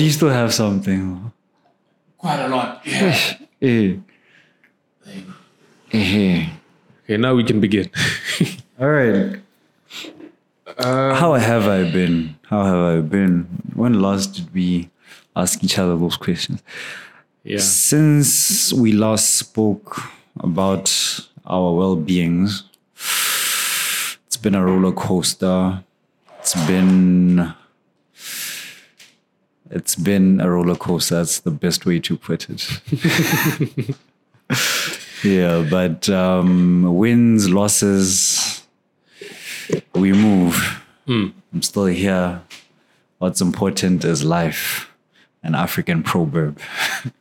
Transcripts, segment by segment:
do you still have something? Quite a lot. Yeah. Eh. Eh. Okay, now we can begin. All right. How have I been? How have I been? When last did we ask each other those questions? yeah. Since we last spoke about our well beings, it's been a roller coaster. It's been it's been a roller coaster. That's the best way to put it. yeah, but um, wins, losses, we move. Hmm. I'm still here. What's important is life, an African proverb.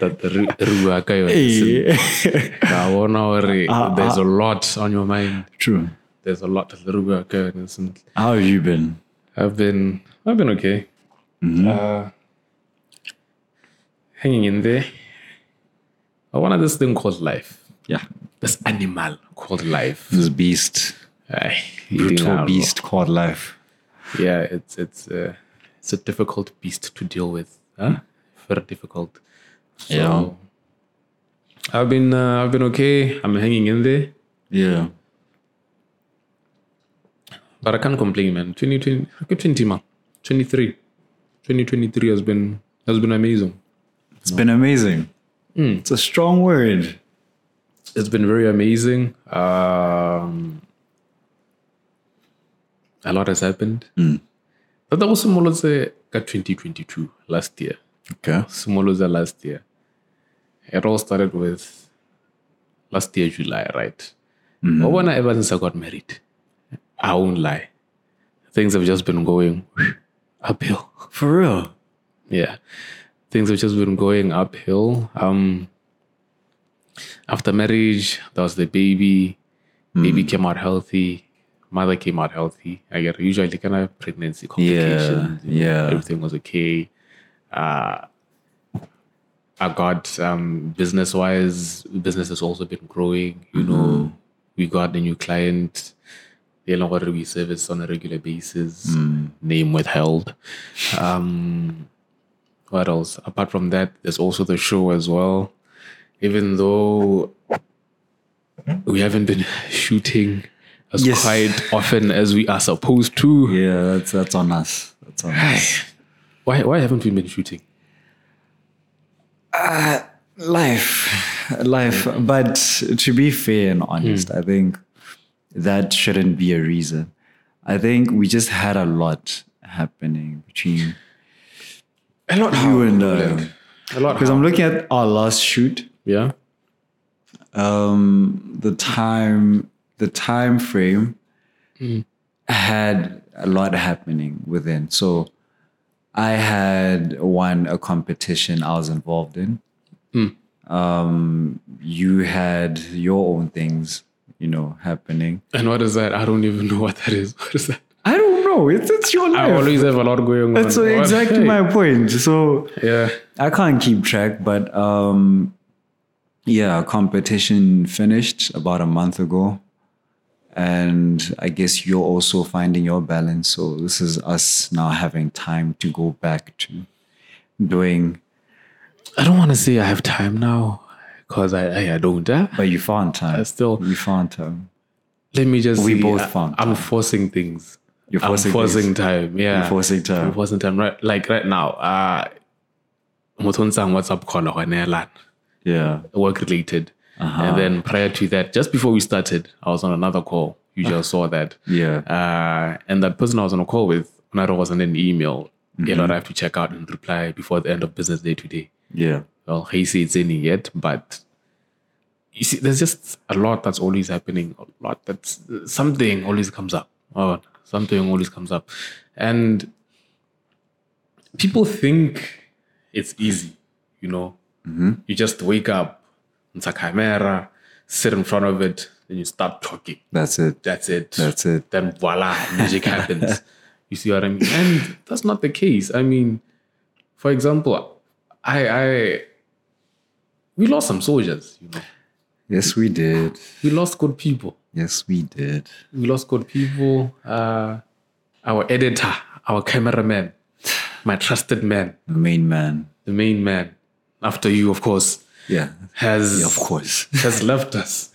That the ru- rua ka yona. Ka bona hore there's a ah. lot on your mind. True. There's a lot of rua ka yona. Some- How have you been? I've been I've been okay. Uh, hanging in there. I wanted this thing called life. Yeah. This animal called life. This beast, brutal beast called life. Yeah, it's it's uh, it's a difficult beast to deal with. Huh? Very difficult. So, Yeah. I've been uh, I've been okay. I'm hanging in there, Yeah. but I can't complain, man. 2020, good 20 man, 23, 2023 has been has been amazing. It's been amazing. Hmm. It's a strong word. It's been very amazing. Um, a lot has happened. Hmm. But that was Simoloze 2022 last year. Okay. Simoloza last year. It all started with last year, July, right? Mm-hmm. But when I ever since I got married, I won't lie. Things have just been going uphill. For real. Yeah. Things have just been going uphill. Um after marriage, there was the baby. Baby came out healthy. Mother came out healthy. I get usually kind of pregnancy complications. know, yeah. Everything was okay. Uh I got um business wise, business has also been growing. You know, we got a new client. They what we service on a regular basis. Hmm. Name withheld. Um what else? Apart from that, there's also the show as well. Even though we haven't been shooting as Yes. quite often as we are supposed to. Yeah, that's that's on us. That's on us. Why why haven't we been shooting? Uh, life life but to be fair and honest hmm. i think that shouldn't be a reason. I think we just had a lot happening between A lot you and uh a lot because i'm looking at our last shoot. Yeah. um the time the time frame had a lot happening within. So i had won a competition i was involved in. Um you had your own things you know happening And what is that? I don't even know what that is. What is that? i don't know it's it's your life. I always have a lot going on. that's exactly my point so Yeah. I can't keep track, but um, yeah, competition finished about a month ago, and I guess you're also finding your balance. So this is us now having time to go back to doing. I don't want to say I have time now because I, I don't. Uh, But you found time. I still you found time. let me just. We say, both I- found I'm forcing things. You're forcing I'm forcing time. Yeah. You're forcing time. I'm forcing time. Right. Like right now. Uh, motho o ntshang WhatsApp call go neelana. Yeah. work related. Uh-huh. And then prior to that, just before we started, I was on another call. You just saw that. Yeah. Uh, and that person I was on a call with, Naro was on an email. Mm-hmm. You know, I have to check out and reply before the end of business day today. Yeah. Well, he said it's any yet, but you see, there's just a lot that's always happening. A lot that's something always comes up. Oh, something always comes up, and people think it's easy. You know, mm-hmm. you just wake up, it's a camera, sit in front of it, then you start talking. That's it. That's it. That's it. Then voila, magic happens. You see what I mean? And that's not the case. I mean, for example, I I we lost some soldiers, you know. Yes, we did. We lost good people. Yes, we did. We lost good people. Uh our editor, our cameraman. my trusted man, the main man. the main man, after you, of course, Yeah. has Yeah, of course. has left us.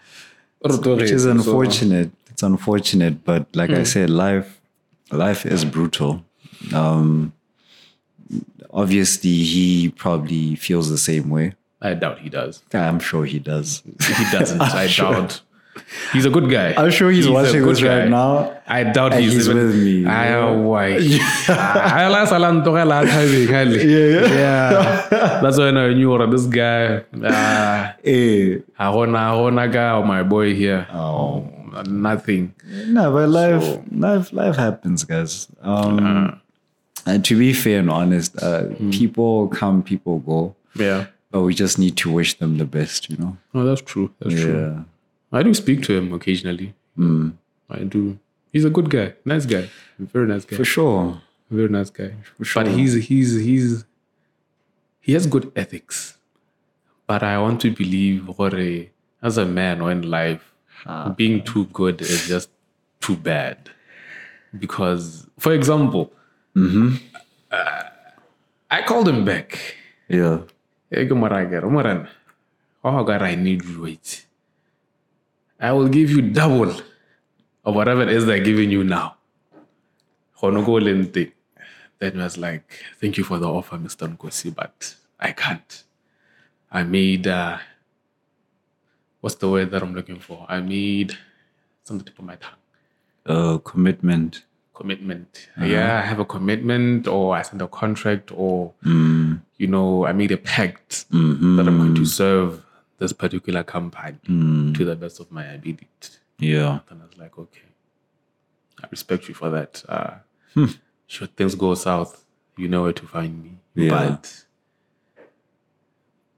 Which is unfortunate. It's unfortunate, but like I said, life life is brutal. Um obviously he probably feels the same way. I doubt he does. I'm sure he does. He doesn't. I doubt. He's a good guy. I'm sure he's, a watching good this right now. I doubt he's, he's even, with me. I why. Sala ntogela thabeng hale. Yeah, Yeah. That's when I knew that this guy. Uh, Eh, Ahona, Ahona guy, or my boy here. Oh. Nothing. no, but life life life happens, guys. Um and to be fair and honest, uh, people come, people go. Yeah. But we just need to wish them the best, you know? Oh, that's true. That's true. Yeah. I do speak to him occasionally. I do. He's a good guy. Nice guy. Very nice guy. For sure. Very nice guy. For sure. But he's he's he's he has good ethics. But I want to believe a as a man or in life, being too good is just too bad. Because, for example, uh, I called him back. Yeah. Hey, good morning, girl. Moran. Oh, God, I need you. Wait. I will give you double of whatever it is they're giving you now. Honogo Lente. Then he was like, Thank you for the offer, Mr. Nkosi, but I can't. I made, uh, what's the word that I'm looking for? I made something of my tongue. Uh, commitment. Commitment. Yeah, I have a commitment, or I signed a contract, or, Mm, you know, I made a pact mhm, that I'm going to serve this particular company mm, to the best of my ability. yeah. And I was like, okay, I respect you for that. Uh, Should things go south, you know where to find me. Yeah. But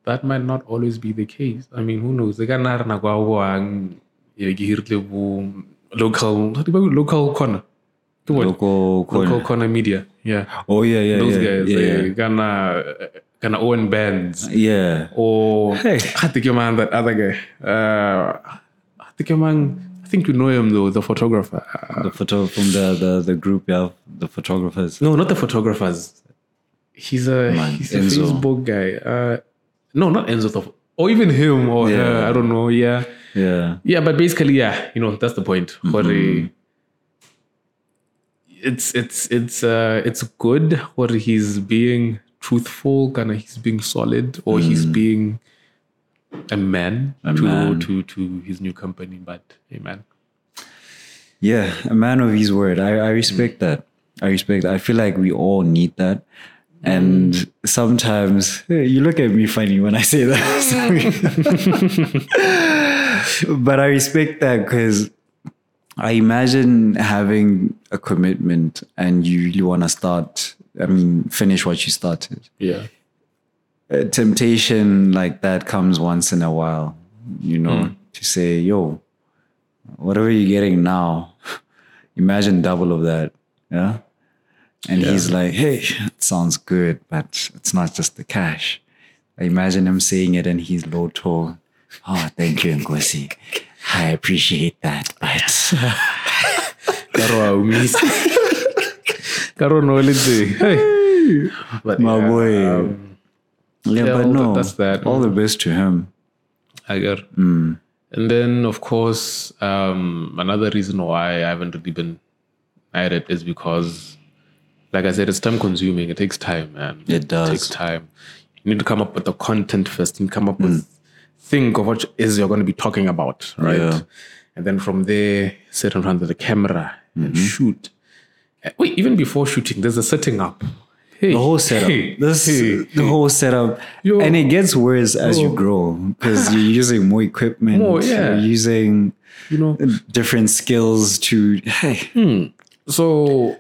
that might not always be the case. I mean, who knows? They got not na kwa wang local how do you call it? local corner. Bona? Local corner. Local corner media. Yeah. Oh, yeah, yeah, Those yeah. guys, yeah. they gonna gonna own bands. yeah. or Hey. I think your man, that other guy. Uh, I think your man. I think you know him though, the photographer. Uh, The photo from the, the, the group, yeah, the photographers. no, not the photographers. He's a Man, he's a Enzo. Facebook guy. Uh, no, not Enzo, the, or even him or her. I don't know. Yeah, Yeah. yeah, but basically, yeah, you know, that's the point. What Mm-hmm. a- it's it's it's uh it's good what he's being truthful, kind of he's being solid, or he's being a man Mm. A to man. to to his new company. But a man, Yeah, a man of his word. I, I respect that. I respect that. I feel like we all need that. And sometimes eh, you look at me funny when I say that. but I respect that because I imagine having a commitment and you really want to start, I mean, finish what you started. yeah, A temptation like that comes once in a while, you know, hmm. to say, yo, whatever you're getting now, imagine double of that. Yeah. And he's like, hey, it sounds good, but it's not just the cash. I imagine him saying it and he's low tone. Oh, thank you, Ngozi. I appreciate that, but Karo aumis. Karo no holiday. Hey, but my yeah, boy. um, yeah, yeah, but no, that- that's that. all the best to him. I get. And then, of course, um, another reason why I haven't really been at it is because, like I said, it's time consuming. It takes time, man. It does. takes time. You need to come up with the content first and come up with, think of what is you're going to be talking about, right? Yeah. And then from there, sit in front of the camera and Mm-hmm. shoot. Uh, Wait, even before shooting, there's a setting up. Hey, The whole setup. hey, this hey, the whole setup. Yo. and it gets worse as you grow because you're using more equipment. More, yeah. You're using you know, different skills to hey. So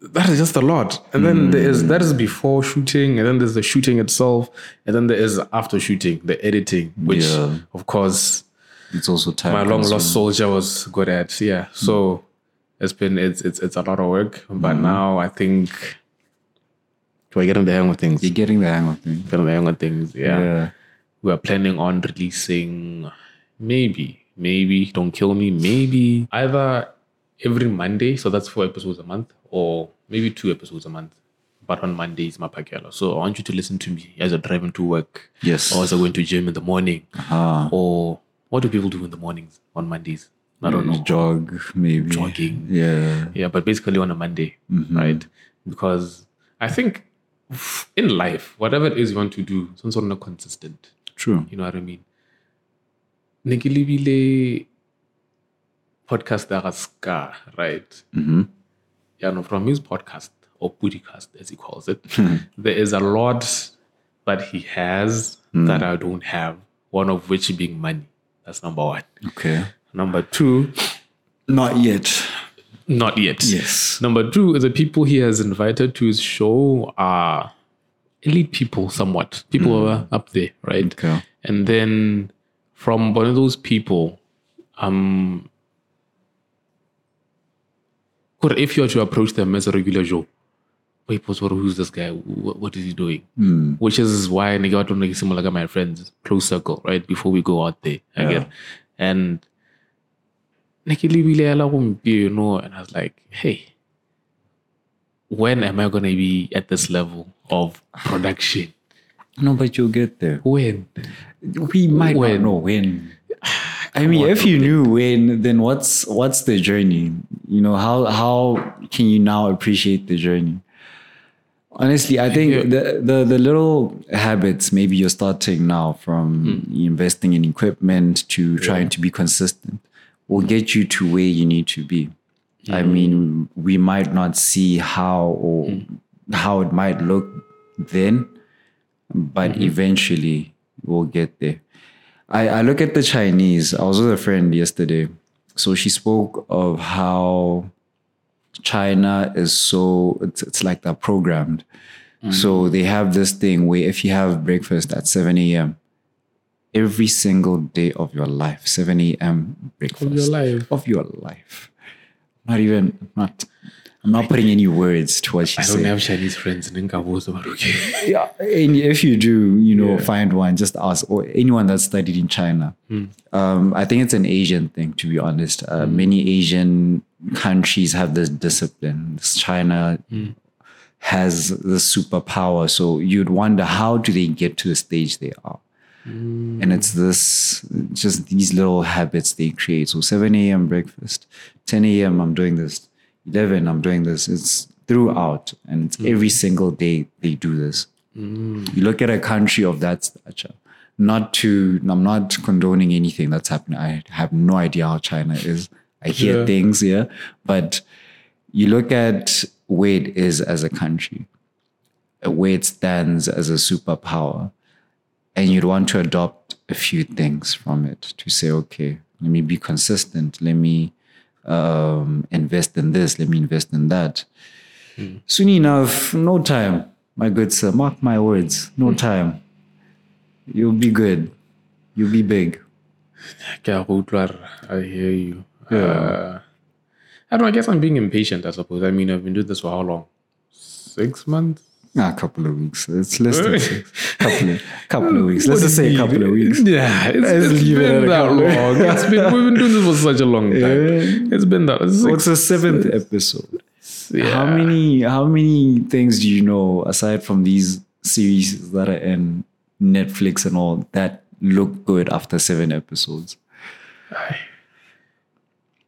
that is just a lot. And then there is that is before shooting, and then there's the shooting itself, and then there is after shooting, the editing, which Yeah. of course It's also time. my long lost soldier was good at. Yeah. Hmm. So it's been it's it's it's a lot of work. But hmm. now I think we're getting the hang of things. You're getting the hang of things. Getting the hang of things. Yeah. Yeah. We are planning on releasing maybe, maybe, don't kill me, maybe either every Monday, so that's four episodes a month, or maybe two episodes a month. But on Mondays, my Mapakela. So I want you to listen to me as you're driving to work. Yes. Or as you're going to gym in the morning. Ah. Or what do people do in the mornings on Mondays? I don't know. Jog, maybe. Jogging. Yeah. Yeah, but basically on a Monday, right? Because I think in life, whatever it is you want to do, some sort of consistent. True. You know what I mean? Ne podcast ya ga Ska, right? Mm-hmm. Yeah, no, from his podcast or podcast as he calls it, hmm. there is a lot that he has hmm. that I don't have. One of which being money. That's number one. Okay. Number two, Not yet. not yet. Yes. Number two, the people he has invited to his show are elite people, somewhat. People who are up there, right? Okay. And then from one of those people, um, could- if you were to approach them as a regular Joe, wait, what- who's this guy? What, what is he doing? Hmm. Which is why I got to make similar like my friends, close circle, right? Before we go out there again. And Nikki you know, and I was like, hey, when am I gonna be at this level of production? No, but you'll get there. When? We might not know when. I mean, if you knew when, then what's what's the journey? You know, how how can you now appreciate the journey? Honestly, I think the, the the little habits maybe you're starting now from investing in equipment to trying to be consistent will get you to where you need to be. I mean, we might not see how or how it might look then, but eventually we'll get there. I, I look at the Chinese. I was with a friend yesterday. So she spoke of how China is so, it's, it's like they're programmed. Mm. So they have this thing where if you have breakfast at 7 a.m., every single day of your life, 7 a.m. breakfast Of your life. of your life. Not even, not, I'm not putting any words to what she I said don't have Chinese friends in Nkabos, but okay. yeah, and if you do, you know, find one, just ask or anyone that studied in China. Um, I think it's an Asian thing, to be honest. Uh, Many Asian countries have this discipline. China has the superpower, so you'd wonder how do they get to the stage they are. And it's this, just these little habits they create. So 7 a.m. breakfast, 10 a.m. I'm doing this, 11 I'm doing this. It's throughout, and it's every single day they do this. You look at a country of that stature. Not to, I'm not condoning anything that's happening. I have no idea how China is. I hear Yeah. things, yeah, but you look at where it is as a country, uh, where it stands as a superpower, and you'd want to adopt a few things from it to say, okay, let me be consistent. Let me um, invest in this. Let me invest in that. Soon enough, no time, my good sir. Mark my words, no time. You'll be good. You'll be big. Ke a go utlwa rra. I hear you. Uh, I don't know. I guess I'm being impatient, I suppose. I mean, I've been doing this for how long? Six months? Ah, a couple of weeks. It's less than six. couple of, couple of weeks. Let's just say a couple of weeks. Yeah, it's, Let's it's leave it at been a that long. It's been, we've been doing this for such a long time. It's been that. It's What's the seventh episode? yeah. How many how many things do you know aside from these series that are in Netflix and all that look good after seven episodes?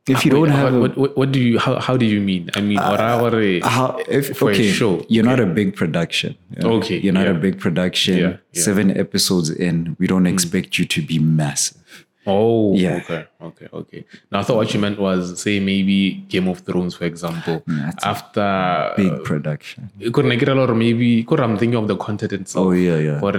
If you Wait, don't have what, what, what do you? How, how do you mean? I mean, ora- how if for a okay, show, you're not a big production. yeah? Okay, you're not a big production. Yeah, yeah. Hmm. Seven episodes in, we don't expect you to be massive. Oh, Yeah. okay, okay, okay. Now I thought what you meant was say maybe Game of Thrones, for example, that's after Big production. it could make it a lot, or maybe could I'm thinking of the content itself. Oh yeah, yeah. Or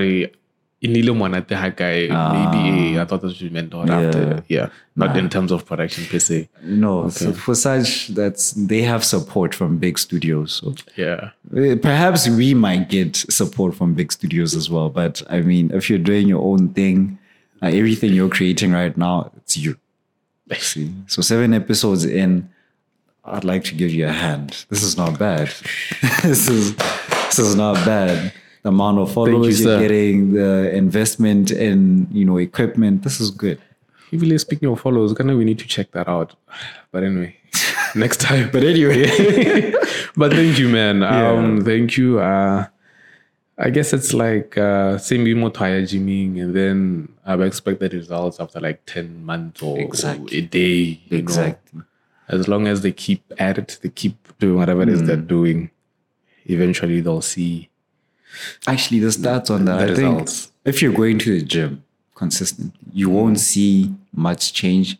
a inile monate ha guy, maybe eh, I thought that's what you meant. Or after, yeah, not in terms of production per se. No, so for such that's they have support from big studios. So Yeah, Uh, Perhaps we might get support from big studios as well. But I mean, if you're doing your own thing, uh, everything you're creating right now, it's you. See? So seven episodes in, I'd like to give you a hand. This is not bad. this is this is not bad. The amount of followers you, are getting, the investment in you know equipment. This is good. Even speaking of followers, kind of we need to check that out. But anyway, next time. But anyway, but thank you, man. Um, thank you. Uh, I guess it's like uh, same be more tire gymming, and then I've expected results after like ten months or, Exactly. a day. you know. exactly. As long as they keep at it, they keep doing whatever it is Mm. they're doing. Eventually, they'll see Actually, the stats on that, The I think if you're going to the gym consistently, you won't see much change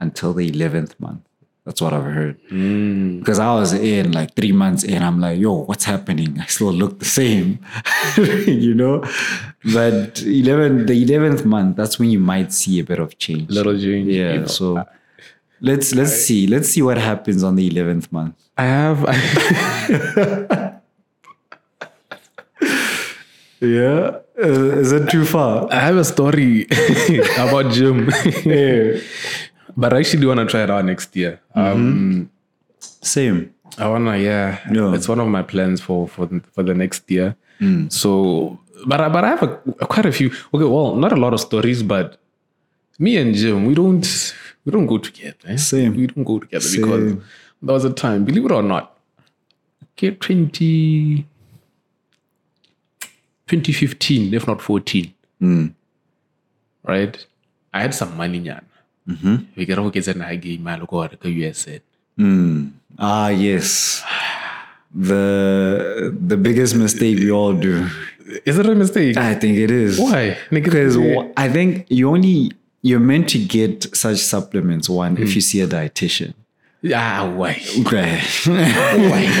until the 11th month. That's what I've heard. Mm. Because I was in like three months in, I'm like, yo, what's happening? I still look the same, you know? But 11, the 11th month, that's when you might see a bit of change. little change. you yeah. know. So let's let's see. Let's see what happens on the 11th month. I have. Yeah. Uh, is it too far? I have a story about gym, but I actually do want to try it out next year. Um, Same. I wanna, yeah, Yeah. It's one of my plans for for the, for the next year. So, but I, but I have a, quite a few. Okay, well, not a lot of stories, but me and Jim, we don't we don't go together. eh? Same. We don't go together because there was a time, believe it or not, okay, 20, 2015, if not 14, hmm. right? I had some money, nyan. We mm-hmm. get get an I game, I look at the hmm. Ah, yes. The the biggest mistake we all do. Is it a mistake? I think it is. Why? Because I think you only you're meant to get such supplements one if hmm. you see a dietitian. Ah, why? Okay.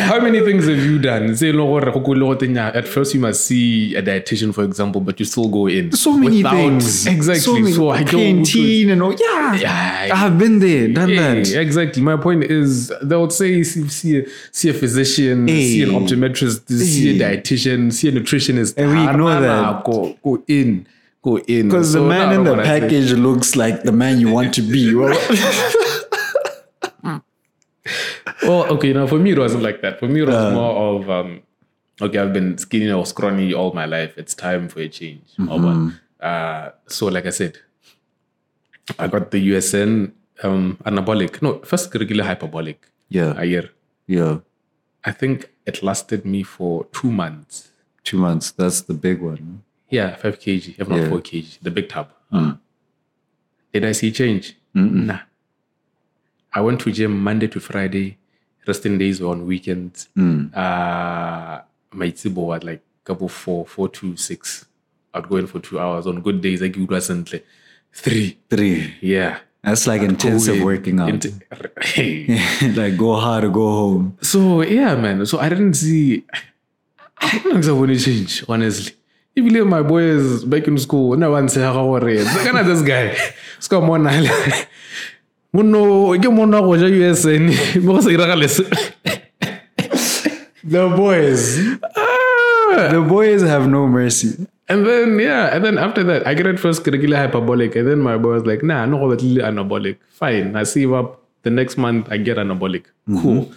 How many things have you done? Say, no, gore, go go lo gote nya. At first, you must see a dietitian, for example, but you still go in. so many without- things. Exactly. So, many, So, I don't. canteen and all. Yeah. Yeah. I've been there, done Hey, that. exactly. My point is, they would say see, see, a, see a physician, see an Hey. optometrist, see a Hey. dietitian, see a nutritionist. And we Ah, ignore that. Go, go in. Go in. Because So the man in the I package looks like the man you want to be. Well, okay, now for me it wasn't like that. For me it was more of um, okay, I've been skinny or scrawny all my life. It's time for a change. What? Uh, so like I said, I got the USN um, anabolic. No, first regular hyperbolic yeah. a year. yeah. I think it lasted me for two months. Two months. That's the big one. Yeah, five kg, if not Yeah. four kg, the big tub. Uh, did I see change? Nah. I went to gym Monday to Friday. Resting days were on weekends. Uh, my Tsibo was like couple four, four to six. I'd go in for two hours. On good days, I give wasn't three. Three. Yeah. That's like intensive Go in. working out. Int- like go hard or go home. So yeah, man. So I didn't see. I didn't see any change, honestly. If you leave my boys back in school, no one say how are you? Look at this guy. Ska mona. Muno, ke go ja USN. Mo go iragale. The boys. Ah. The boys have no mercy. And then yeah, and then after that, I get at first regular hyperbolic, and then my boy was like, "Nah, no, go really anabolic. Fine, I save up. The next month, I get anabolic. Mm-hmm. Cool."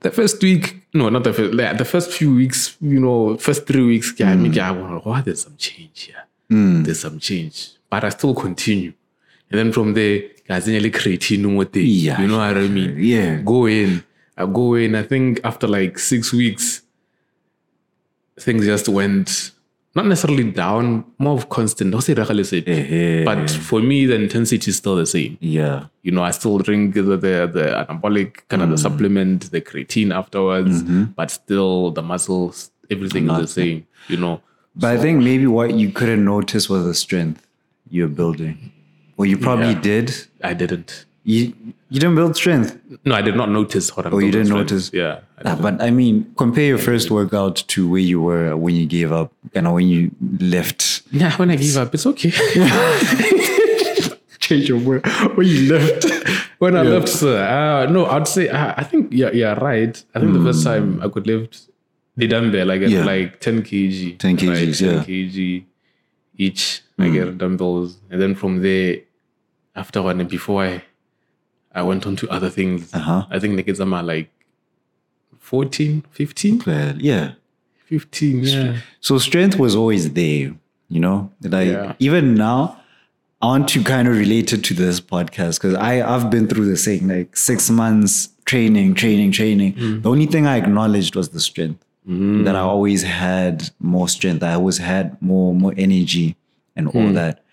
The first week, no, not the first. like, the first few weeks, you know, first three weeks, yeah, I mean, yeah, oh, there's some change here. Mm. There's some change, but I still continue. And then from there, creatine no more thing. Yeah, you know what I mean? Yeah. Go in. I go in. I think after like six weeks, things just went not necessarily down, more of constant. Don't say realistic. Eh, eh, eh, But for me, the intensity is still the same. Yeah. You know, I still drink the the, the anabolic kind of the mm. supplement, the creatine afterwards, mm-hmm. but still the muscles, everything is the same. You know. But I think maybe what you couldn't notice was the strength you're building. Or you probably Yeah. did. I didn't. You you didn't build strength. No, I did not notice what I'm Oh, you didn't strength. notice? Yeah. I Ah, but I mean, compare your first workout to where you were when you gave up and when you left. Yeah, when I give up, it's okay. Change your word. When you left. when I left, sir, uh, no, I'd say uh, I think yeah, yeah, right. I think the first time I could lift the dumbbell, like Yeah. like 10 kg, 10 kg right? 10 yeah. kg each. I get dumbbells, and then from there, after one, and before I, I went on to other things. Uh-huh. I think are like 14, 15, Well, yeah. 15, yeah. So strength was always there, you know? Like Yeah. even now, I want to kind of relate it to this podcast because I I've been through the same like six months training, training, training. Mm. The only thing I acknowledged was the strength that I always had more strength. I always had more more energy and all Mm. that.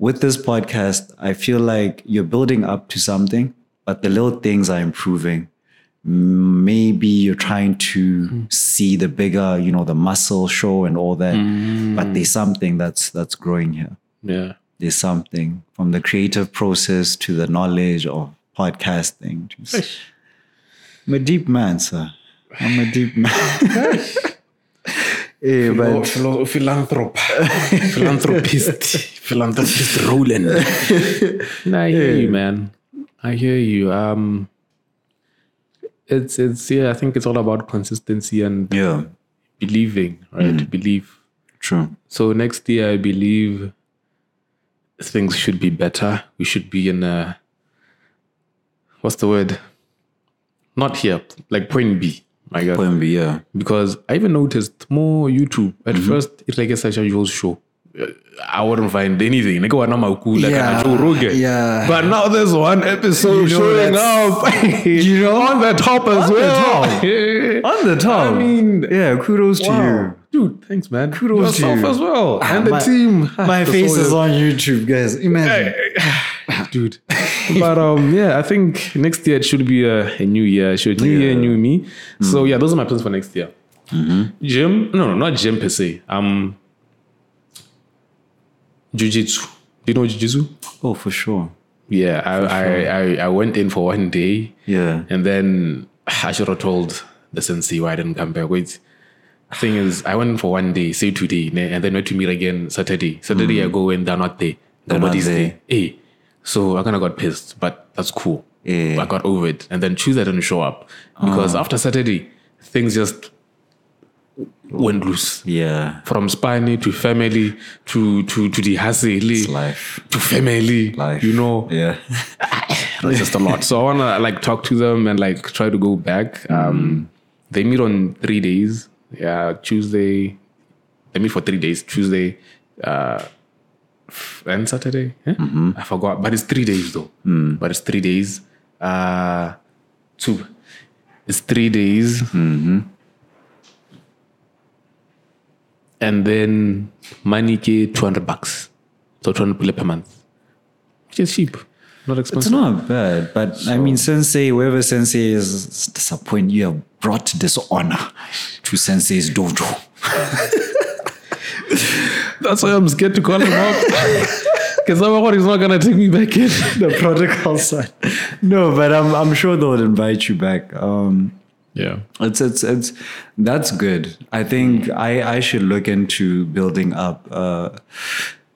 With this podcast, I feel like you're building up to something, but the little things are improving. Maybe you're trying to Mm. see the bigger, you know, the muscle show and all that. Mm. But there's something that's that's growing here Yeah. there's something from the creative process to the knowledge of podcasting. Just, I'm a deep man, sir. I'm a deep man. Yeah, but philanthrop, philanthropist, philanthropist Rowland. no, I hear you, eh. man. I hear you. Um, it's it's yeah. I think it's all about consistency and yeah, believing, right? Mm. Believe. true. So next year, I believe things should be better. We should be in a what's the word? Not here, like point B. My God, Point B, yeah. because I even noticed more YouTube. At first, it's like a such a usual show. Uh, I wouldn't find anything. Like, what am I cool? Like, Yeah, Joe Rogan. yeah. But now there's one episode You know, showing up. you know, on the top as On the well. top. On the top. I mean, yeah, kudos wow. to you, dude. Thanks, man. Kudos to Yourself you. as well, and the team. My The face is on YouTube, guys. Imagine. dude. but um, yeah, I think next year it should be a, a new year. It Should new year, new me. So yeah, those are my plans for next year. Gym? No, no, not gym per se. Um, jiu-jitsu. Do you know jiu-jitsu? Oh, for sure. Yeah, I, I, I, I went in for one day Yeah. and then I should have told the sensei why I didn't come back. Wait, thing is, I went for one day, say today, and then went to meet again Saturday. Saturday I go and they're not there. Nobody's there. there. Hey, so I kind of got pissed, but that's cool. I got over it. And then Tuesday I didn't show up because after Saturday, things just went loose. Yeah. From Spiny to family to to to the Haseli Life. to family. Life. You know, Yeah. it's just a lot. So I wanna like talk to them and like try to go back. Um, they meet on three days. Yeah, Tuesday. They meet for three days. Tuesday, uh, and Saturday. Eh? I forgot, but it's three days though. But it's three days. Uh, two. It's three days. And then money ke two hundred bucks, so two hundred pule per month, which is cheap, not expensive. It's not bad, but I mean, Sensei, whoever Sensei is disappointed, you have brought dishonor to Sensei's dojo. That's why I'm scared to call him up. Because I'm worried he's not gonna take me back in. the prodigal side. No, but I'm I'm sure they'll invite you back. Um, Yeah. it's it's it's that's good. I think I I should look into building up uh,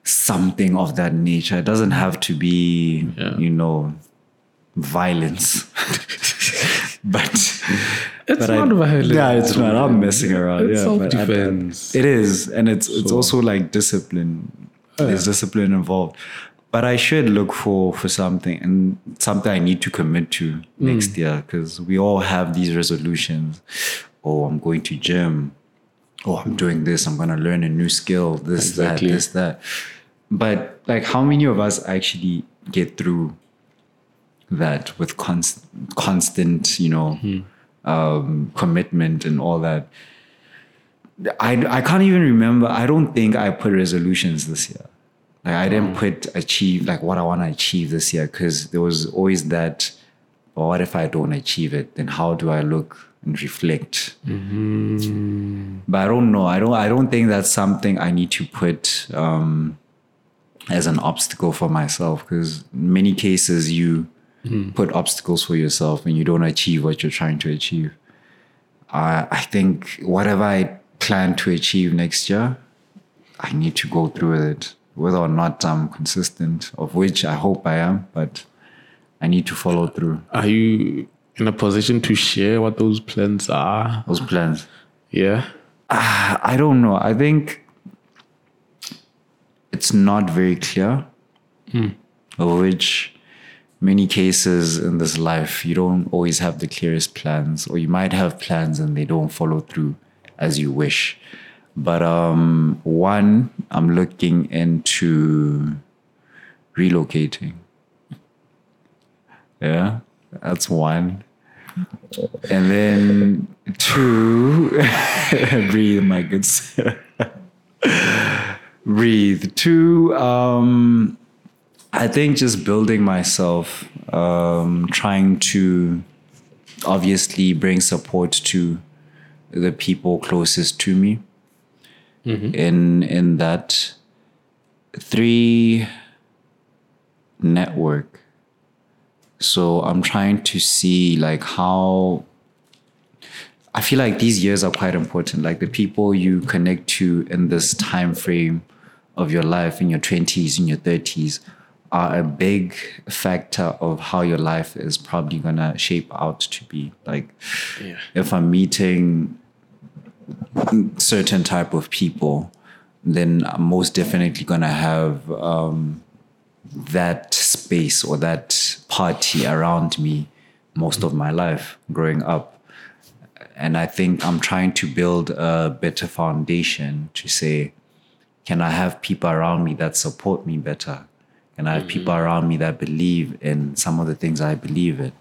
something of that nature. It doesn't have to be Yeah. you know violence, but It's not I, violent. Yeah, it's not. I'm messing around. It's yeah, self-defense. it is, and it's it's also like discipline. Oh, There's discipline involved. But I should look for for something and something I need to commit to next mm. year because we all have these resolutions. Oh, I'm going to gym. Oh, I'm doing this. I'm gonna learn a new skill. This, Exactly. that, this, that. But like, how many of us actually get through that with const- constant, you know, hmm. Um, commitment and all that? I, I can't even remember. I don't think I put resolutions this year. Like I didn't put achieve like what I want to achieve this year because there was always that. Well, what if I don't achieve it? Then how do I look and reflect? But I don't know. I don't. I don't think that's something I need to put um, as an obstacle for myself because in many cases you Hmm. put obstacles for yourself and you don't achieve what you're trying to achieve. I I think whatever I plan to achieve next year, I need to go through with it, whether or not I'm consistent, of which I hope I am, but I need to follow through Are you in a position to share what those plans are? those plans. Yeah. Ah, I don't know. I think it's not very clear, hmm. of which many cases in this life, you don't always have the clearest plans, or you might have plans and they don't follow through as you wish. But um, one, I'm looking into relocating. Yeah, that's one. And then two, breathe, my good sir. breathe. Two, um, I think just building myself, um, trying to obviously bring support to the people closest to me. In in that three network. So I'm trying to see like how I feel like these years are quite important. Like the people you connect to in this time frame of your life, in your 20s, in your 30s, are a big factor of how your life is probably gonna shape out to be. Like Yeah. if I'm meeting certain type of people, then I'm most definitely gonna have um, that space or that party around me most of my life growing up. And I think I'm trying to build a better foundation to say, can I have people around me that support me better? Can I have people around me that believe in some of the things I believe in?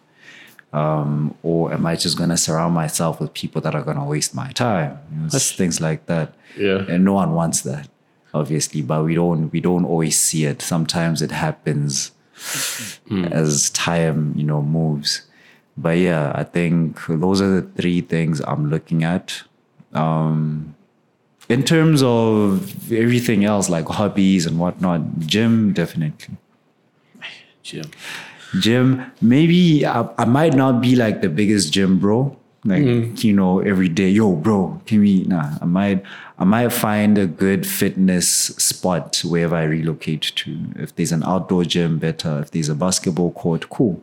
Um, or am I just gonna surround myself with people that are gonna waste my time? You know, it's things like that. Yeah. And no one wants that, obviously, but we don't we don't always see it. Sometimes it happens as time, you know, moves. But yeah, I think those are the three things I'm looking at. Um, in terms of everything else, like hobbies and whatnot, gym definitely. Gym. Gym maybe I, I might not be like the biggest gym bro. Like you know every day yo bro can we nah i might i might find a good fitness spot wherever i relocate to. If there's an outdoor gym better. If there's a basketball court cool.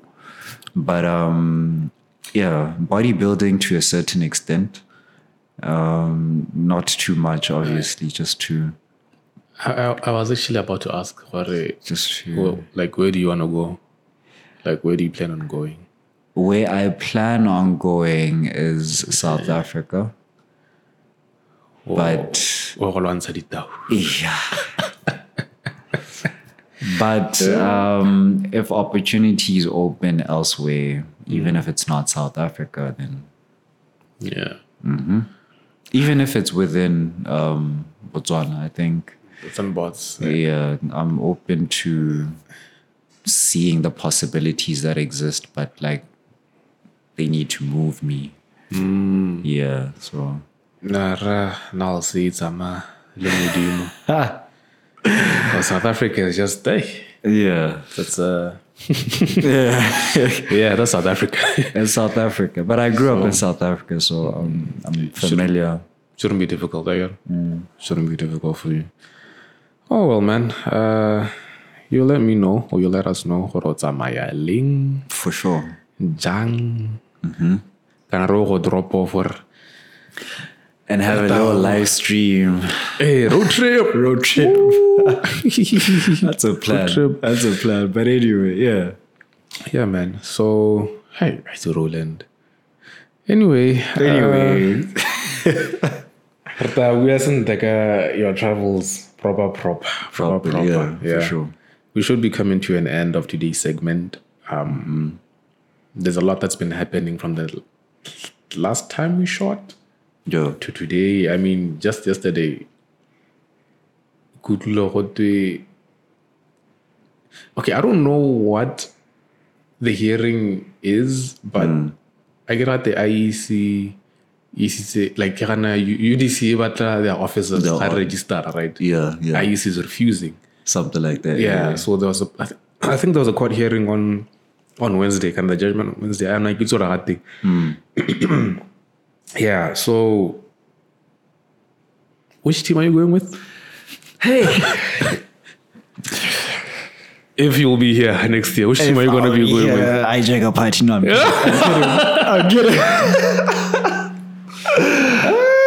But um yeah bodybuilding to a certain extent um not too much obviously just to I, I, I was actually about to ask, what, just to well, like, where do you want to go? Like, where do you plan on going? where i plan on going is south africa but lwantsha ditau. Yeah. but um, if opportunities open elsewhere, even if it's not South Africa, then Yeah. Even if it's within um, Botswana, I think bots. yeah, I'm open to seeing the possibilities that exist, but like they need to move me. Yeah, so Nara, now see it's a le Modimo. South Africa is just, hey, yeah, that's uh, yeah. yeah, that's South Africa. in South Africa, but I grew up in South Africa, so um, I'm familiar. Shouldn't be difficult, I guess. Shouldn't be difficult for you. Oh well, man. Uh, you let me know, or you let us know. Horo tsamaya leng For sure. jang. Go drop or And have a little live stream. hey road trip. Road trip. That's a plan. trip. That's a plan. But anyway, yeah. Yeah, man. So hey, it's Rowland. Anyway, Anyway, uh, we hasn't like uh, your travels proper, proper, proper, Proper, proper. yeah, for sure. We should be coming to an end of today's segment. Um, There's a lot that's been happening from the last time we shot yo, to today. I mean, just yesterday. Good Lord, Okay, I don't know what the hearing is, but hmm. I get at the IEC, ECC, like ke gana U- UDC, but their officers The- are registered, right? yeah, yeah. IEC is refusing. Something like that. Yeah, so there was a, I, th- I think there was a court hearing on on Wednesday, and the judgment on Wednesday. I'm like, it's all right. Yeah, so which team are you going with? Hey, If you'll be here next year, which team are you going to be going with? I check a party. No, I'm kidding. I'm kidding.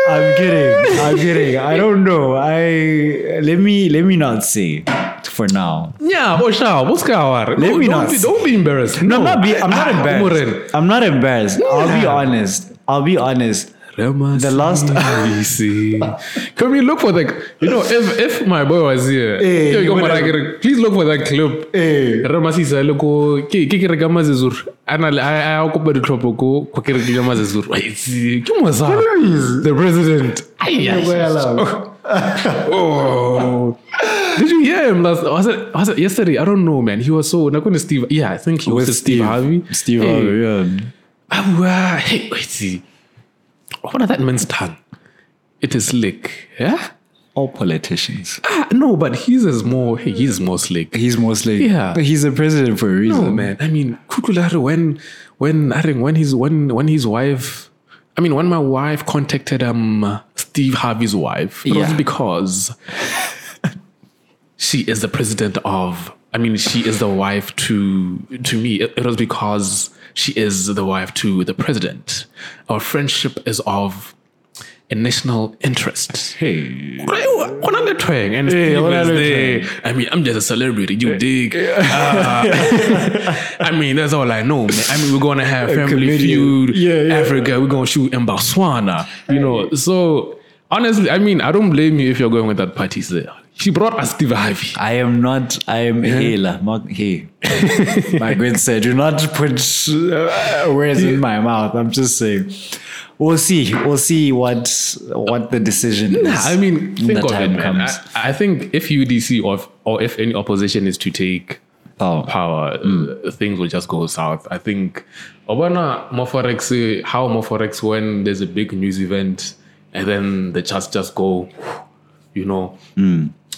I'm kidding. I'm kidding. I don't know. I let me let me not say for now. Yeah, what's up? What's going on? Let me don't, not be, don't be embarrassed. No, I'm not. Be, I'm not Ah, embarrassed. I'm not embarrassed. I'll be honest. I'll be honest. Rama The last- Can we look for the you know if if my boy was here Eh, yo, yo, mara re, please look for that clip. Eh. Ramasisa le ko ke ke ke re ka mazezuru ana a a kopa ditlhopho ko ko ke re ke ka mazezuru Wa itse ke mosa the president. Ai, oh. Did you hear him last was it was it yesterday? I don't know man. He was so nakone Steve yeah I think he was With Steve, Harvey. Steve Hey. Harvey, yeah. Wow. hey, wait, see. What are that man's tongue? It is slick. Yeah? All politicians. Ah, no, but he's is more, hey, he's more slick. He's mostly Yeah. But he's a president for a reason. No, man. I mean, Kukulare, when, when, I think when his, when, when his wife, I mean, when my wife contacted um Steve Harvey's wife, it was because she is the president of. I mean, she is the wife to to me. It, it was because she is the wife to the president. Our friendship is of a national interest. Hey. What on the twang? And Hey, what the. I mean, I'm just a celebrity. You dig? Uh, I mean, that's all I know, man. I mean, we're gonna have family comedian. feud. Yeah, yeah. Africa. We're gonna shoot in Botswana. You know. So honestly, I mean, I don't blame you if you're going with that party there. She brought us Steve Harvey. I am not, I am Hela, not he. My good sir, do not put uh, words in my mouth. I'm just saying. We'll see. We'll see what what the decision is. I mean, think the of it, man. comes. I, I think if UDC or or if any opposition is to take Power. power, uh, things will just go south. I think Obana Moforex, uh, how Moforex when there's a big news event and then the charts just go, you know.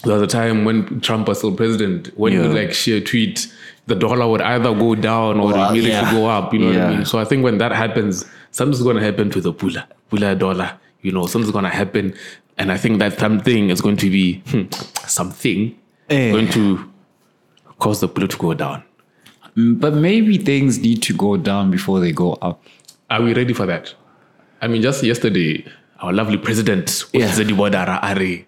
There was a time when Trump was still president, when Yeah. like share a tweet, the dollar would either go down or Well, immediately yeah. go up. You know what I mean? So I think when that happens, something's going to happen to the pula, pula dollar. You know, something's going to happen. And I think that something is going to be hmm, something Eh. going to cause the pula to go down. But maybe things need to go down before they go up. Are we ready for that? I mean, just yesterday, our lovely president Yeah. was Bodara Ari,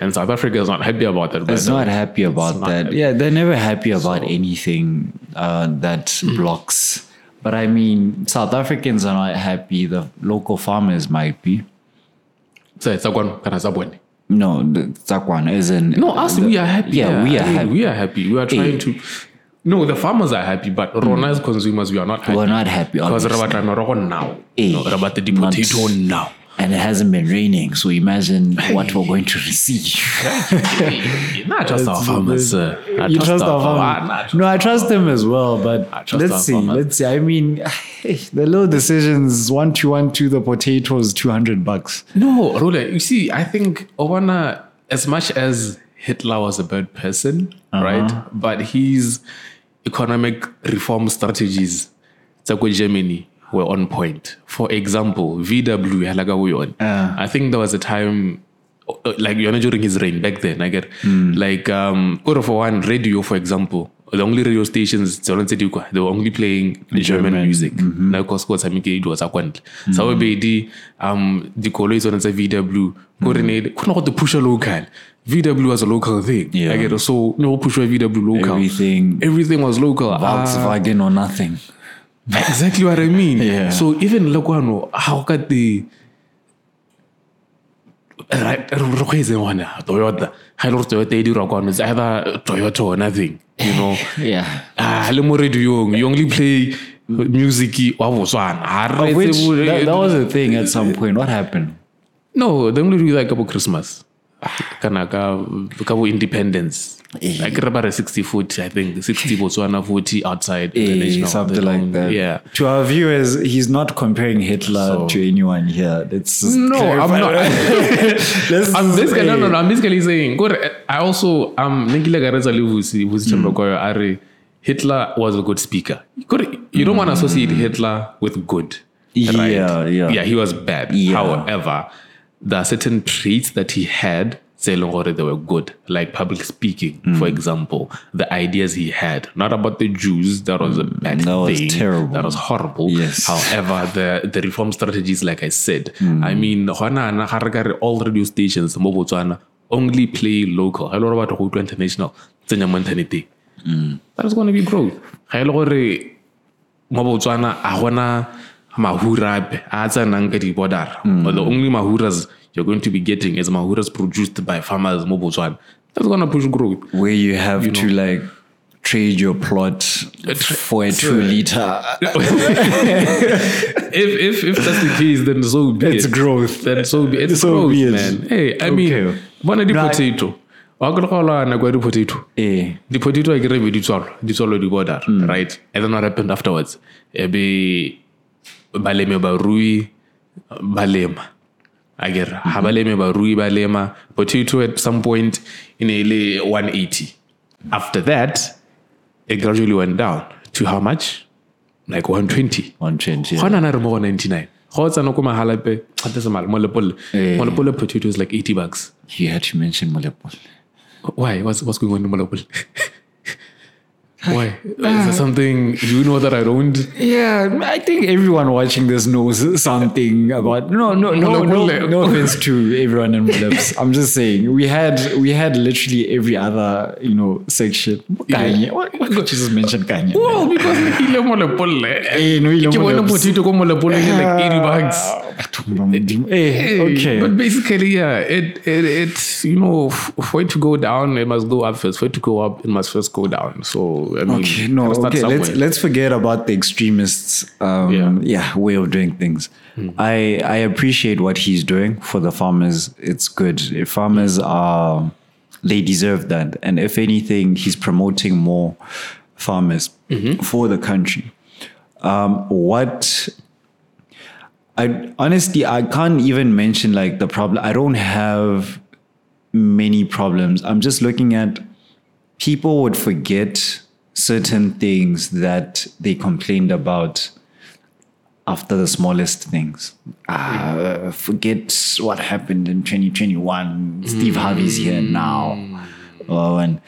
and South Africa is not happy about that. It's not happy about not that. happy. Yeah, they're never happy about anything uh, that Mm. blocks. But I mean, South Africans are not happy. The local farmers might be. So it's a one kind of subway. No, the Zakwan isn't. No, us, we are happy. Yeah, we are I mean, happy. We are happy. We are trying to. No, the farmers are happy, but Rona as consumers, we are not happy. We're not happy, Because. Rabat now. Eh, No, Rabat the potato now. And it hasn't been raining, so imagine what we're going to receive. Not just our farmers, sir. You just trust our ah, farmers? No, I trust them as well. But trust let's see. farmers. Let's see. I mean, the little decisions: one two one two. The potatoes, two hundred bucks. No, Rula, you see, I think Obama, as much as Hitler was a bad person, Uh-huh. right? But his economic reform strategies, Tsako Germany, were on point. For example, VW, halaga wuyon. Uh. I think there was a time, uh, like you know, during his reign back then, I get Hmm. like um, Oro for one radio, for example. The only radio stations they were only playing German, German, music. Mm-hmm. Na kwa sikuwa tshameke dilo tsa kwa ntle. Sa bobedi um dikoloi tsone tsa VW ko re ne go ne go te pusha local. VW was a local thing. Yeah. I get it. So no push VW local. Everything Everything was local. Ah, Volkswagen or nothing. Exactly what I mean. Yeah. So even Lokwano, how could the right one Toyota. How lo Toyota e dirwa kwano, it's either Toyota or nothing. You know. Yeah. Ah, le mo radiong, you only play music wa Botswana. Ha that, that was a thing at some point. What happened? No, they only do that couple Christmas. Kana ka ka independence. Eh. Like about 60 foot, I think 60 Botswana 40 outside Eh, something like that. Yeah. To our viewers, he's not comparing Hitler So- to anyone here. Let's No, I'm not. Let's I'm basically no, no, no. I'm basically saying. I also um. Ningile gareza livusi vusi Hmm. chambrokoyo are Hitler was a good speaker. You don't want to associate Hitler with good. Hmm. Yeah, yeah. Yeah, he was bad. Yeah. However, there are certain traits that he had. Say they were good, like public speaking, Hmm. for example. The ideas he had, not about the Jews, that was a bad That was thing. terrible. That was horrible. Yes. However, the the reform strategies, like I said, Hmm. I mean, hona na ga re ka re all radio stations mo Botswana only play local. Ha e le gore batho go utlwa international tsenya mo inthaneteng. Hmm. That is going to be growth. Ga e le gore mo Botswana a gona mahura ape a tsenang ka di-border but the only mahuras you're going to be getting is mahuras produced by farmers mo botswana that's gonna push growth Where you have to like trade your plot for a two liter. if if if that's the case, then so be It's it. growth. Then so be it's So growth, be it. man. Hey, I Okay. mean, bona di No, I- potato. Wa go gola na kwa di potato. Eh, Di potato I get di tswalo, di tswalo di border, Hmm. right? And then what happened afterwards? Ebe baleme barui balema. aker mm-hmm. ha baleme barui balema. Potato at some point in a 180. After that, it gradually went down to how much? Like 120. on change. Gona na re mo go 99 go o tsana ko mahala pe potato is like 80 bucks You had to mention Molepole. why what's, what's going on in mo lepole why is there something you know that i don't Yeah, I think everyone watching this knows something about. No, no, no, no, Molepole. no offense to everyone in Moleps. I'm just saying we had we had literally every other you know section. Kanye, why, why could you just mention Kanye? well because ile mo lepole Eh, no, ile ke mo bona Moleps. potato ko mo lepole ile like 80 bucks Okay. But basically, yeah, it, it it's you know for it to go down, it must go up first. For it to go up, it must first go down. So I mean, Okay, no, gotta start okay. Let's let's forget about the extremists. Um, Yeah. yeah. way of doing things. I I appreciate what he's doing for the farmers. It's good. If farmers are, they deserve that. And if anything, he's promoting more farmers for the country. Um, what I honestly I can't even mention like the problem. I don't have many problems. I'm just looking at people would forget certain things that they complained about after the smallest things. Ah, forget what happened in 2021. Steve Harvey's here now. Oh, and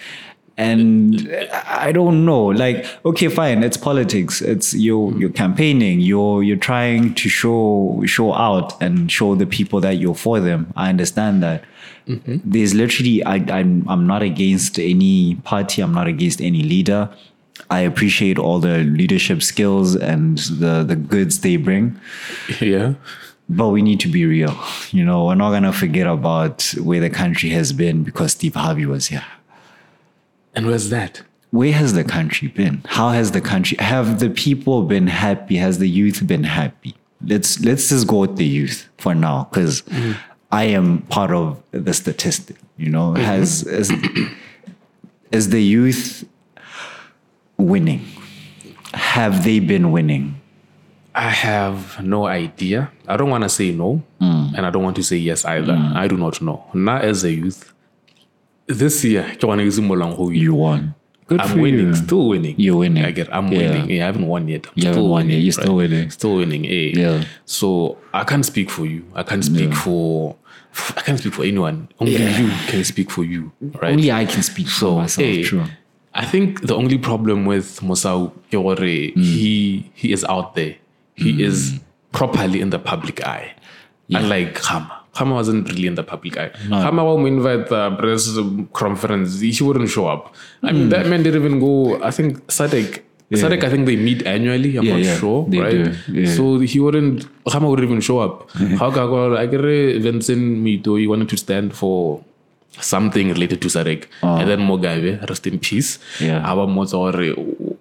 and I don't know. Like, okay, fine, it's politics. It's you hmm. you're campaigning. You're you're trying to show show out and show the people that you're for them. I understand that. Mm-hmm. There's literally I I'm I'm not against any party. I'm not against any leader. I appreciate all the leadership skills and the the goods they bring yeah. but we need to be real. You know, we're not gonna forget about where the country has been because Steve Harvey was here. And where's that? Where has the country been? How has the country have the people been happy? Has the youth been happy? Let's let's just go with the youth for now, because I am part of the statistic, you know. Mm-hmm. Has is, is the youth winning? Have they been winning? I have no idea. I don't want to say no, mm. and I don't want to say yes either. Mm. I do not know. Not as a youth. This year, ke gona ke simololang go win. You won. Good I'm winning, you. still winning. You're winning. I get, I'm Yeah. winning. Yeah, I haven't won yet. I'm You still haven't won yet. winning. You're still winning. Still winning. Eh. Yeah. So I can't speak for you. I can't speak for. I can't speak for anyone. Only you can speak for you, right? Only I can speak for myself. eh, True. I think the only problem with Mosau Kiore, he he is out there. He is properly in the public eye. Unlike Khama. Khama wasn't really in the public eye. Khama when we invite the press conference, he wouldn't show up. I mean that man didn't even go I think SADC SADC, I think they meet annually. I'm Yeah, not yeah, sure, they right? yeah. So he wouldn't. Khama wouldn't even show up. How can I go? I get Venson Moitoi. He wanted to stand for something related to SADC. And then Mugabe, rest in peace. Ah. Yeah. Aba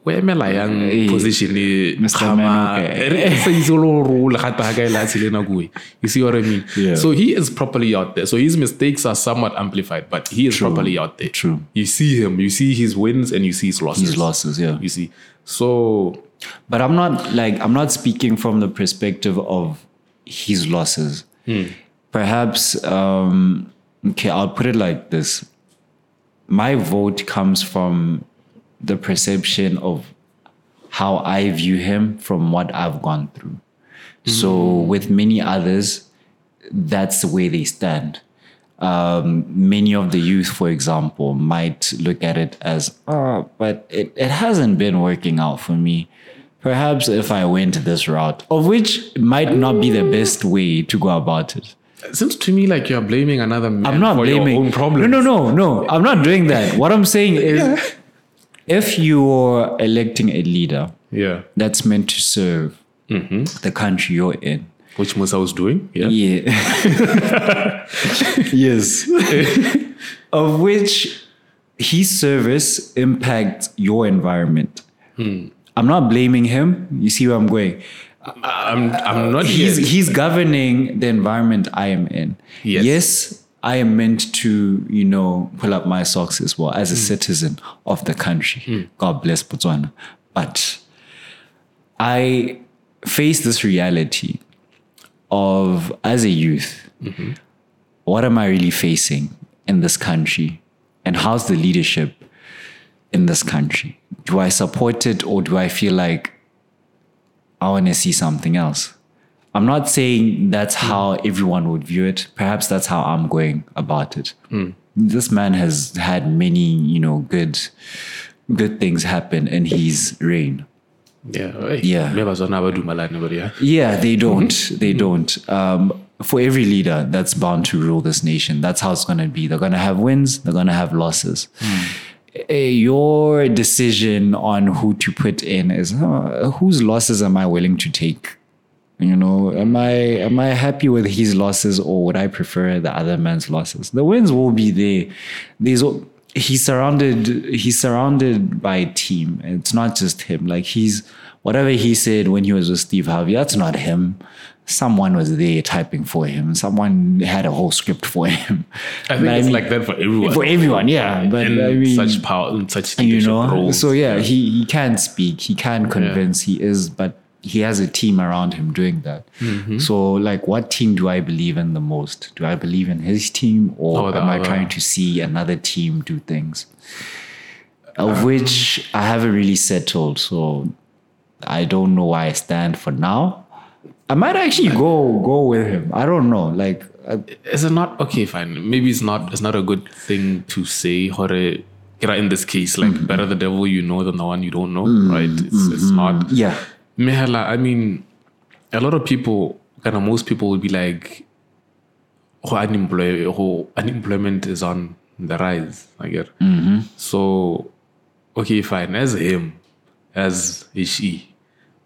motsa gore o emela yang Eh, position e Mr. Khama Manoke. re sa itse o lo rola gata ga kae la tshile nako e. You see what I mean? Yeah. So he is properly out there. So his mistakes are somewhat amplified, but he is properly out there. True. You see him, you see his wins and you see his losses. His losses, yeah. You see. So But I'm not like I'm not speaking from the perspective of his losses. Perhaps um okay, I'll put it like this. My vote comes from the perception of how I view him from what I've gone through. So with many others, that's the way they stand. Um, many of the youth, for example, might look at it as, oh, but it, it hasn't been working out for me. Perhaps if I went this route, of which might not be the best way to go about it. it seems to me like you're blaming another man I'm not for blaming. your own problems. No, no, no, no. I'm not doing that. What I'm saying is, if you're electing a leader Yeah. that's meant to serve mm-hmm. the country you're in. Which Musa was doing. Yeah. Yeah. yes. of which his service impacts your environment. Hmm. I'm not blaming him. You see where I'm going. I'm, I'm not. He's, he's governing the environment I am in. Yes. yes, I am meant to, you know, pull up my socks as well as a hmm. citizen of the country. Hmm. God bless Botswana. But I face this reality of, as a youth, mm-hmm. what am I really facing in this country? And how's the leadership in this country? Do I support it or do I feel like I want to see something else? I'm not saying that's how everyone would view it. Perhaps that's how I'm going about it. This man has had many, you know, good good things happen in his reign. Yeah. Yeah. Maybe I was not do Malani, but yeah. Yeah, they don't. They don't. Um, for every leader that's bound to rule this nation, that's how it's going to be. They're going to have wins, they're going to have losses. Eh, Your decision on who to put in is uh, whose losses am I willing to take? You know, am mm. I am I happy with his losses or would I prefer the other man's losses? The wins will be there. There's he's surrounded he's surrounded by a team. It's not just him. Like he's whatever he said when he was with Steve Harvey, that's not him. Someone was there typing for him. Someone had a whole script for him. I think it's mean- like that for everyone. for everyone, yeah. But in I mean, such power, in such you know roles. so yeah he he can speak he can convince he is but he has a team around him doing that Mm-hmm. so like what team do i believe in the most do i believe in his team or Or am i trying to see another team do things of Um, which i haven't really settled so i don't know where i stand for now i might actually go go with him i don't know like uh, is it not okay? Fine. Maybe it's not. It's not a good thing to say. Or in this case, like Mm-hmm. better the devil you know than the one you don't know, right? It's, it's not. yeah Mehala, I mean, a lot of people, kind of most people will be like, oh, unemploy- oh, unemployment is on the rise. I get. Mm-hmm. So, okay, fine. As him, as a she,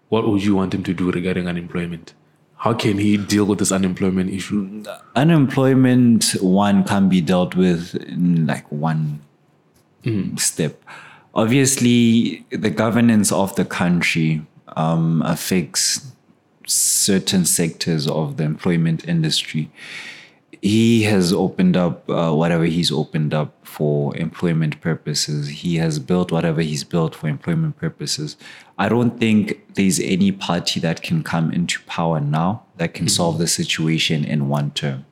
what would you want him to do regarding unemployment? How can he deal with this unemployment issue? unemployment one can be dealt with in like one mm-hmm. step obviously the governance of the country um, affects certain sectors of the employment industry he has opened up uh, whatever he's opened up for employment purposes. He has built whatever he's built for employment purposes. I don't think there's any party that can come into power now that can solve the situation in one term.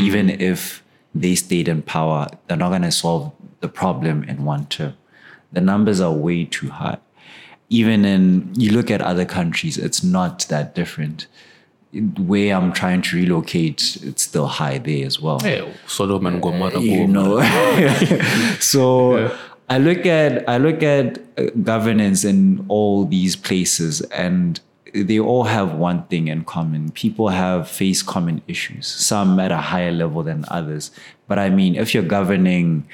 Even if they stayed in power, they're not going to solve the problem in one term. The numbers are way too high. Even in, you look at other countries, it's not that different where I'm trying to relocate, it's still high there as well. Hey, Sodom and Gomorrah. You know, so I look at I look at uh, governance in all these places, and they all have one thing in common. People have faced common issues, some at a higher level than others. But I mean, if you're governing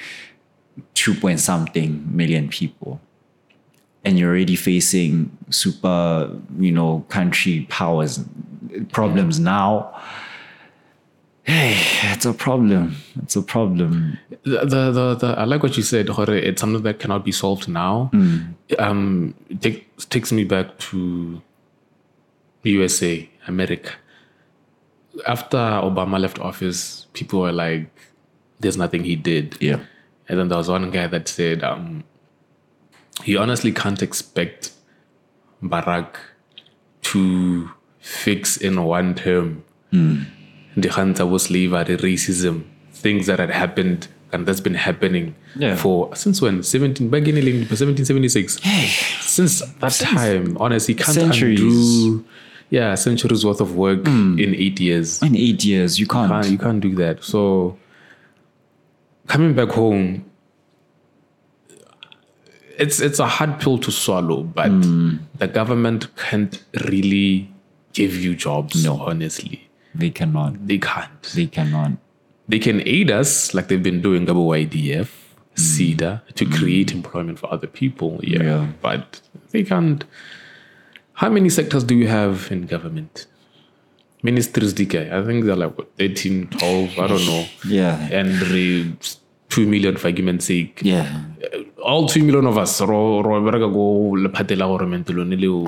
two point something million people, and you're already facing super, you know, country powers problems now. Hey, it's a problem. It's a problem. the, the, the, the I like what you said, Jorge. It's something that cannot be solved now. Um, it take, takes me back to USA, America. After Obama left office, people were like, "There's nothing he did." Yeah. And then there was one guy that said, um, "You honestly can't expect Barack to fix in one term hmm. the Hunter slavery, racism, things that had happened and that's been happening Yeah. for since when 17 back in 1776 Hey, since that time honestly can't Centuries. undo yeah centuries worth of work hmm. in eight years in eight years, you can't. can't, you can't do that. So coming back home, it's it's a hard pill to swallow, but hmm. the government can't really give you jobs. No. honestly, They cannot. they can't. They cannot. They can aid us like they've been doing WYDF, CEDA hmm. to hmm. create employment for other people. Yeah, Yeah. but they can't. How many sectors do you have in government? Ministries, DK. I think they're like what, 13, 12, I don't know. Yeah. And re, 2 million for argument's sake. Yeah. Uh, All 2 million of us, ro, ro, bereka go lephate la government lone leo,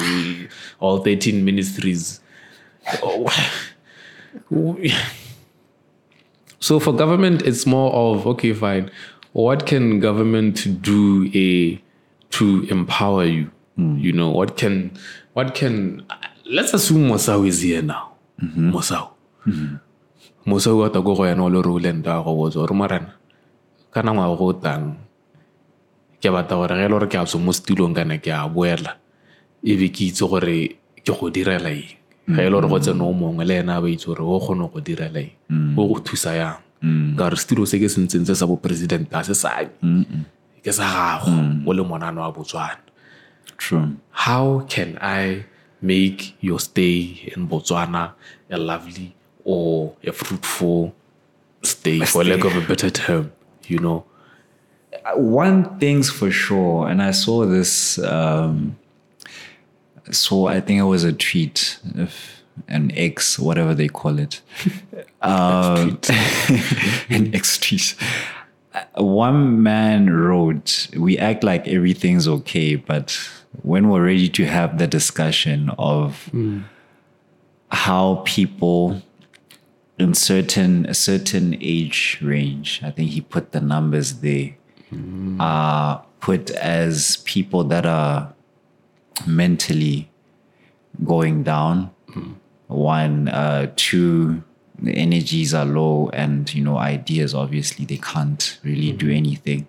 all 13 ministries. Oh, So for government, it's more of okay, fine. What can government do a to empower you? Hmm. You know what can what can let's assume Mosau is here now. Mm-hmm. Mosau. Mm-hmm. Mosau wa ta go go yana o le role nda go botsa gore marana kana ngwa go tang ke batla gore ge e le gore ke a tswe mo setulong kana ke a boela. Ebe ke itse gore ke go direla eng. Ga e le gore go tsena o mongwe le ena a ba itse gore o kgone go direla eng. O go thusa yang. Ka gore setulo se ke sentseng se sa boporesidente a se same ke sa gago. O le monano wa botswana. How can I make your stay in Botswana a lovely or a fruitful stay, for lack of a better term? You know, one thing's for sure, and I saw this. Um, so I think it was a tweet, if an X, whatever they call it, um, an X tweet. One man wrote, "We act like everything's okay, but when we're ready to have the discussion of how people." in certain a certain age range. I think he put the numbers there. Are put as people that are mentally going down. Mm. One, uh, two, the energies are low, and you know ideas. Obviously, they can't really do mm-hmm. anything.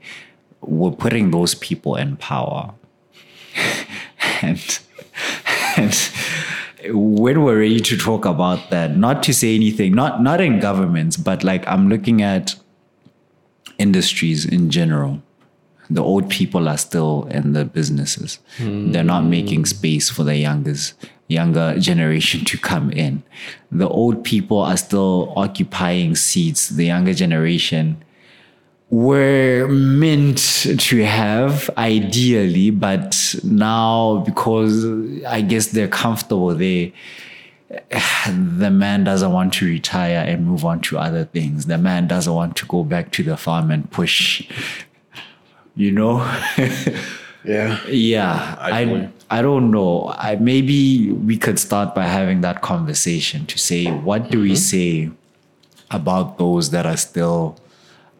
We're putting those people in power, and and when we're ready to talk about that, not to say anything, not not in governments, but like I'm looking at industries in general. The old people are still in the businesses. They're not hmm. making space for the youngers, younger generation to come in. The old people are still occupying seats. The younger generation were meant to have ideally, but now because I guess they're comfortable there, the man doesn't want to retire and move on to other things. The man doesn't want to go back to the farm and push, you know? yeah, yeah, I. I, don't know. I, maybe we could start by having that conversation to say, what do we mm-hmm. say about those that are still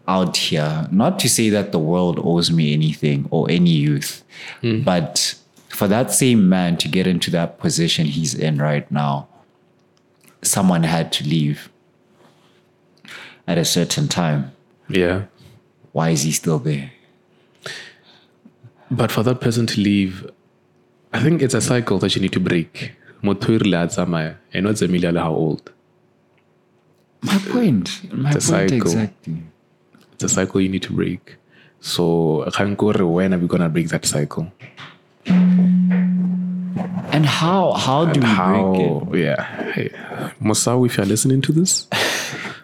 out here? Not to say that the world owes me anything or any youth, hmm. but for that same man to get into that position he's in right now, someone had to leave at a certain time. yeah. Why is he still there? But for that person to leave, I think it's a cycle that you need to break. Motho o rile a tsamaya, and not Emilia how old. My point. My It's a point cycle. exactly. It's a cycle you need to break. So Khankore, when are we gonna break that cycle? And how how do we break it? Yeah. Hey, Musau, if you're listening to this,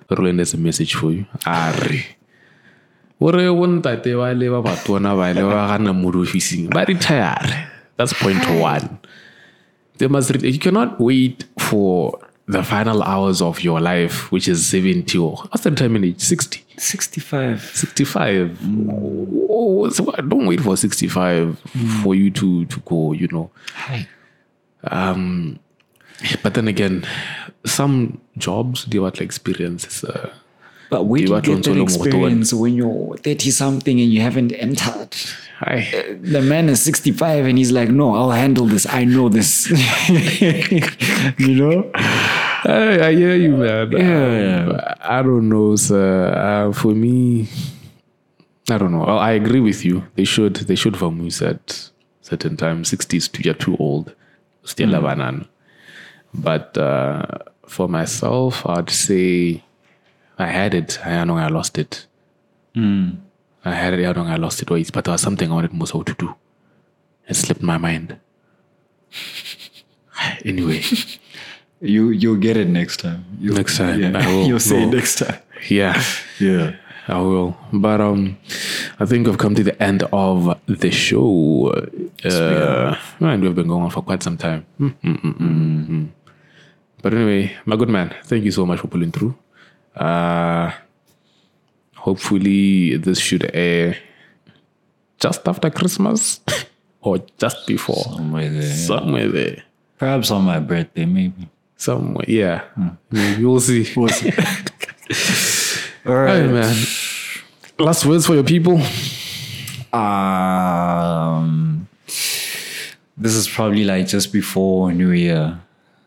Rowland has a message for you. Are. Ore wontate ba le ba batona ba le ba gana mo officing ba retire. That's point one. They must. re- You cannot wait for the final hours of your life, which is seventy or what's the retirement age? Sixty. 65. 65 oh, so don't wait for 65 for you to to go you know Hi. Um but then again some jobs like experience uh, But where do you get that le moto wa- experience when you're 30 something and you haven't entered? hi The man is 65 and he's like, no, I'll handle this. I know this. you know? I, I hear you man Yeah. Um, I don't know sir uh, for me I don't know Well, I agree with you they should they should vamoose at certain times 60s you're too old still a banana but uh, for myself I'd say I had it I don't know I lost it I had it I don't know I lost it ways but there was something I wanted most Musa to do it slipped my mind anyway You, you'll get it next time. You'll, Next time, Yeah. I will. You'll say it No. next time. yeah Yeah. I will. But um, I think I've come to the end of the show. Uh, and we've been going on for quite some time. Mm, mm, mm, mm, mm. But anyway, my good man, thank you so much for pulling through. Uh, hopefully, this should air just after Christmas or just before. Somewhere there. Somewhere there. Perhaps on my birthday, maybe. Somewhere, yeah. Maybe we'll see. We'll see. All right. Hey, man. Last words for your people. Um, this is probably like just before New Year,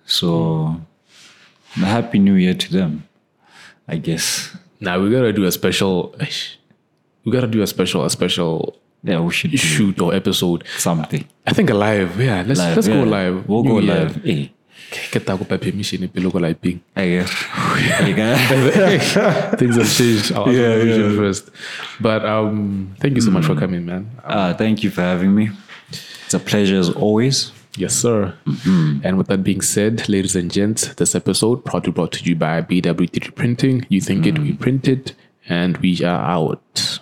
so happy New Year to them, I guess. Now we gotta do a special. We gotta do a special, a special Yeah, we should shoot or episode. something. I think a live. Yeah, let's Live, let's go live. We'll New go Year. live. Hey, Get that go permission pelo go live ping. I guess. Things have changed. I'll Yeah, yeah. first. But um, thank you so much for coming, man. Uh, thank you for having me. It's a pleasure as always. Yes, sir. And with that being said, ladies and gents, this episode proudly brought to you by BW3D Printing. You think it, we print it, and we are out.